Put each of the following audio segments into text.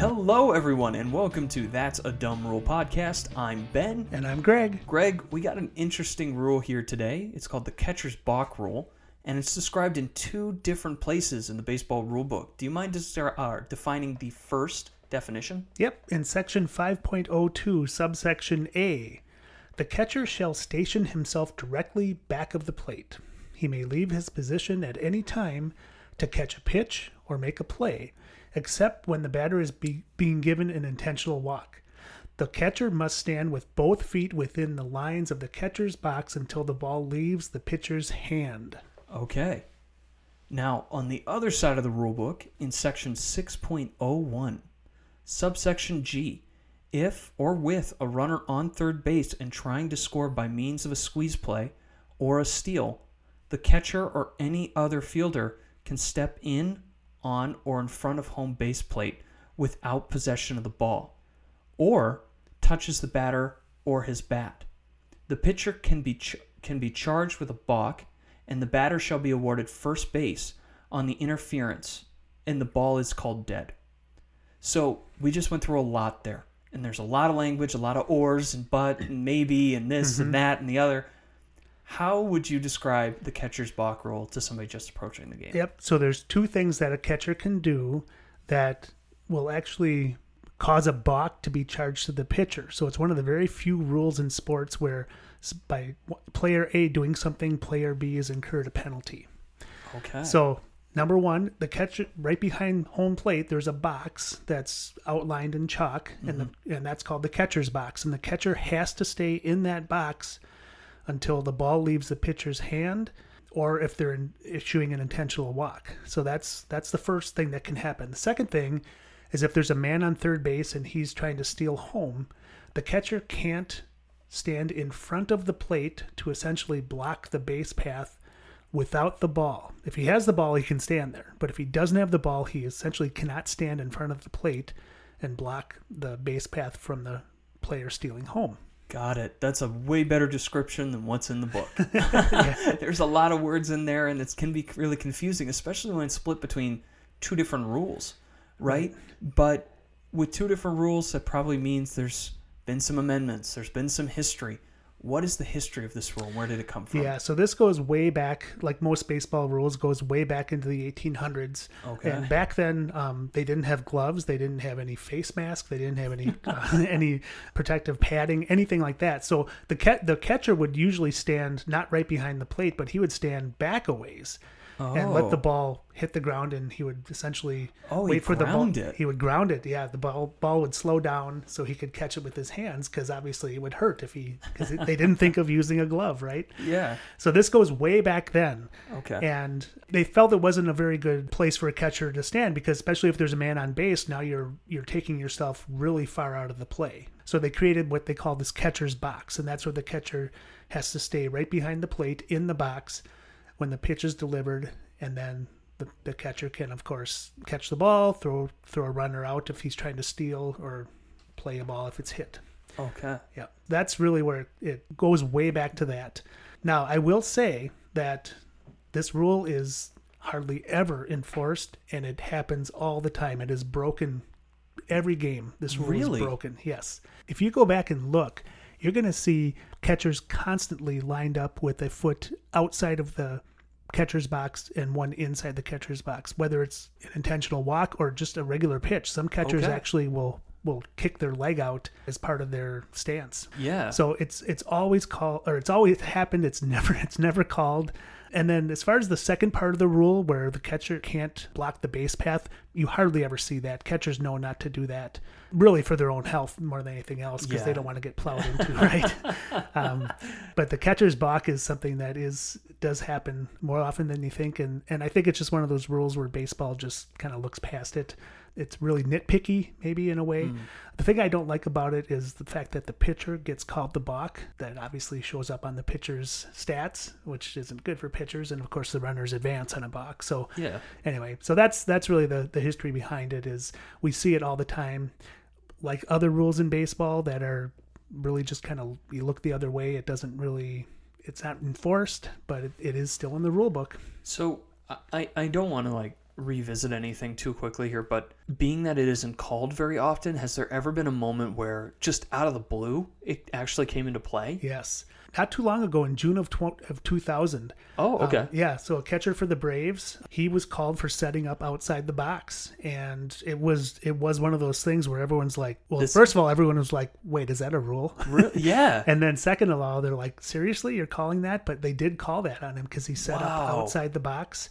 Hello, everyone, and welcome to That's a Dumb Rule podcast. I'm Ben. And I'm Greg. Greg, we got an interesting rule here today. It's called the catcher's balk rule, and it's described in two different places in the baseball rule book. Do you mind dis- uh, defining the first definition? Yep, in section 5.02, subsection A, the catcher shall station himself directly back of the plate. He may leave his position at any time to catch a pitch or make a play, except when the batter is be- being given an intentional walk. The catcher must stand with both feet within the lines of the catcher's box until the ball leaves the pitcher's hand. Okay. Now, on the other side of the rule book, in section 6.01, subsection G, if or with a runner on third base and trying to score by means of a squeeze play or a steal, the catcher or any other fielder can step in, on, or in front of home base plate without possession of the ball, or touches the batter or his bat. The pitcher can be ch- can be charged with a balk, and the batter shall be awarded first base on the interference, and the ball is called dead. So we just went through a lot there, and there's a lot of language, a lot of ors and but and maybe and this and mm-hmm. that and the other. How would you describe the catcher's balk rule to somebody just approaching the game? Yep. So there's two things that a catcher can do that will actually cause a balk to be charged to the pitcher. So it's one of the very few rules in sports where by player A doing something, player B is incurred a penalty. Okay. So number one, the catcher right behind home plate, there's a box that's outlined in chalk, and the, mm-hmm. and that's called the catcher's box. And the catcher has to stay in that box until the ball leaves the pitcher's hand, or if they're in, issuing an intentional walk. So that's that's the first thing that can happen. The second thing is if there's a man on third base and he's trying to steal home, the catcher can't stand in front of the plate to essentially block the base path without the ball. If he has the ball, he can stand there. But if he doesn't have the ball, he essentially cannot stand in front of the plate and block the base path from the player stealing home. Got it. That's a way better description than what's in the book. There's a lot of words in there, and it can be really confusing, especially when it's split between two different rules, right? But with two different rules, that probably means there's been some amendments, there's been some history. What is the history of this rule? Where did it come from? Yeah, so this goes way back, like most baseball rules, goes way back into the 1800s. Okay. And back then, um, they didn't have gloves, they didn't have any face masks, they didn't have any uh, any protective padding, anything like that. So the ca- the catcher would usually stand not right behind the plate, but he would stand back a ways and let the Oh. ball hit the ground, and he would essentially Oh, wait for the ball. it. He would ground it. Yeah, the ball ball would slow down so he could catch it with his hands because obviously it would hurt if he because they didn't think of using a glove, right? Yeah. So this goes way back then. Okay. And they felt it wasn't a very good place for a catcher to stand because especially if there's a man on base, now you're you're taking yourself really far out of the play. So they created what they call this catcher's box, and that's where the catcher has to stay right behind the plate in the box when the pitch is delivered, and then the, the catcher can of course catch the ball, throw throw a runner out if he's trying to steal or play a ball if it's hit. Okay. Yeah, that's really where it goes way back to that. Now, I will say that this rule is hardly ever enforced, and it happens all the time. It is broken every game. This rule Really? is broken. Yes. If you go back and look, you're going to see catchers constantly lined up with a foot outside of the catcher's box and one inside the catcher's box, whether it's an intentional walk or just a regular pitch. Some catchers Okay. actually will will kick their leg out as part of their stance. Yeah. So it's it's always called or it's always happened. It's never it's never called. And then as far as the second part of the rule where the catcher can't block the base path, you hardly ever see that. Catchers know not to do that, really for their own health more than anything else because Yeah. they don't want to get plowed into, right? um, but the catcher's balk is something that is does happen more often than you think, and and I think it's just one of those rules where baseball just kind of looks past it. It's really nitpicky, maybe in a way. Hmm. The thing I don't like about it is the fact that the pitcher gets called the balk. That obviously shows up on the pitcher's stats, which isn't good for pitchers. And of course, the runners advance on a balk. So yeah. anyway, so that's that's really the the history behind it. Is we see it all the time, like other rules in baseball that are really just kind of you look the other way. It doesn't really, it's not enforced, but it, it is still in the rule book. So I, I don't want to like revisit anything too quickly here, but being that it isn't called very often, has there ever been a moment where just out of the blue it actually came into play? Yes. Not too long ago, in June of, tw- of 2000. Oh, okay. Uh, yeah, so a catcher for the Braves, he was called for setting up outside the box, and it was it was one of those things where everyone's like, well, This- first of all, everyone was like, wait, is that a rule? Yeah. And then second of all, they're like, seriously, you're calling that? But they did call that on him because he set up outside the box.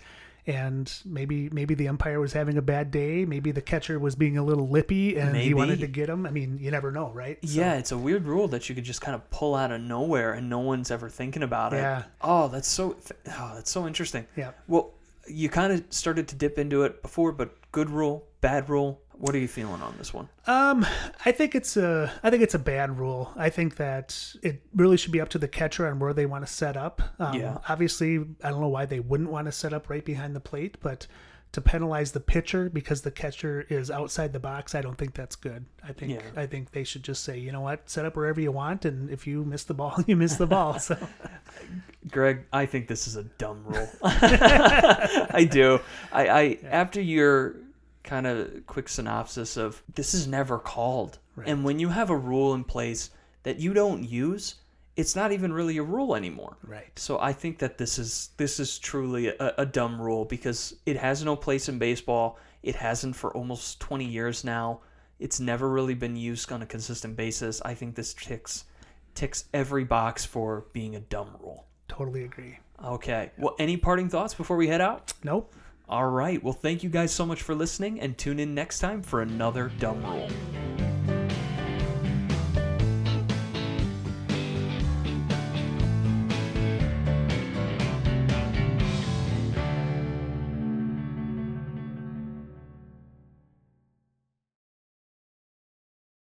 And maybe maybe the umpire was having a bad day. Maybe the catcher was being a little lippy and he wanted to get him. I mean, you never know, right? So- yeah, it's a weird rule that you could just kind of pull out of nowhere and no one's ever thinking about it. Yeah. Oh, that's so oh, that's so interesting. Yeah. Well, you kind of started to dip into it before, but good rule, bad rule. What are you feeling on this one? Um, I think it's a I think it's a bad rule. I think that it really should be up to the catcher on where they want to set up. Um, Yeah. Obviously, I don't know why they wouldn't want to set up right behind the plate, but to penalize the pitcher because the catcher is outside the box, I don't think that's good. I think Yeah. I think they should just say, you know what, set up wherever you want, and if you miss the ball, you miss the ball. So Greg, I think this is a dumb rule. I do. I, I after your kind of quick synopsis of this is never called, and when you have a rule in place that you don't use, it's not even really a rule anymore. right, So I think that this is this is truly a, a dumb rule because it has no place in baseball. It hasn't for almost 20 years now. It's never really been used on a consistent basis. I think this ticks ticks every box for being a dumb rule. totally agree. Okay. Well, any parting thoughts before we head out? Nope. All right. Well, thank you guys so much for listening and tune in next time for another dumb rule.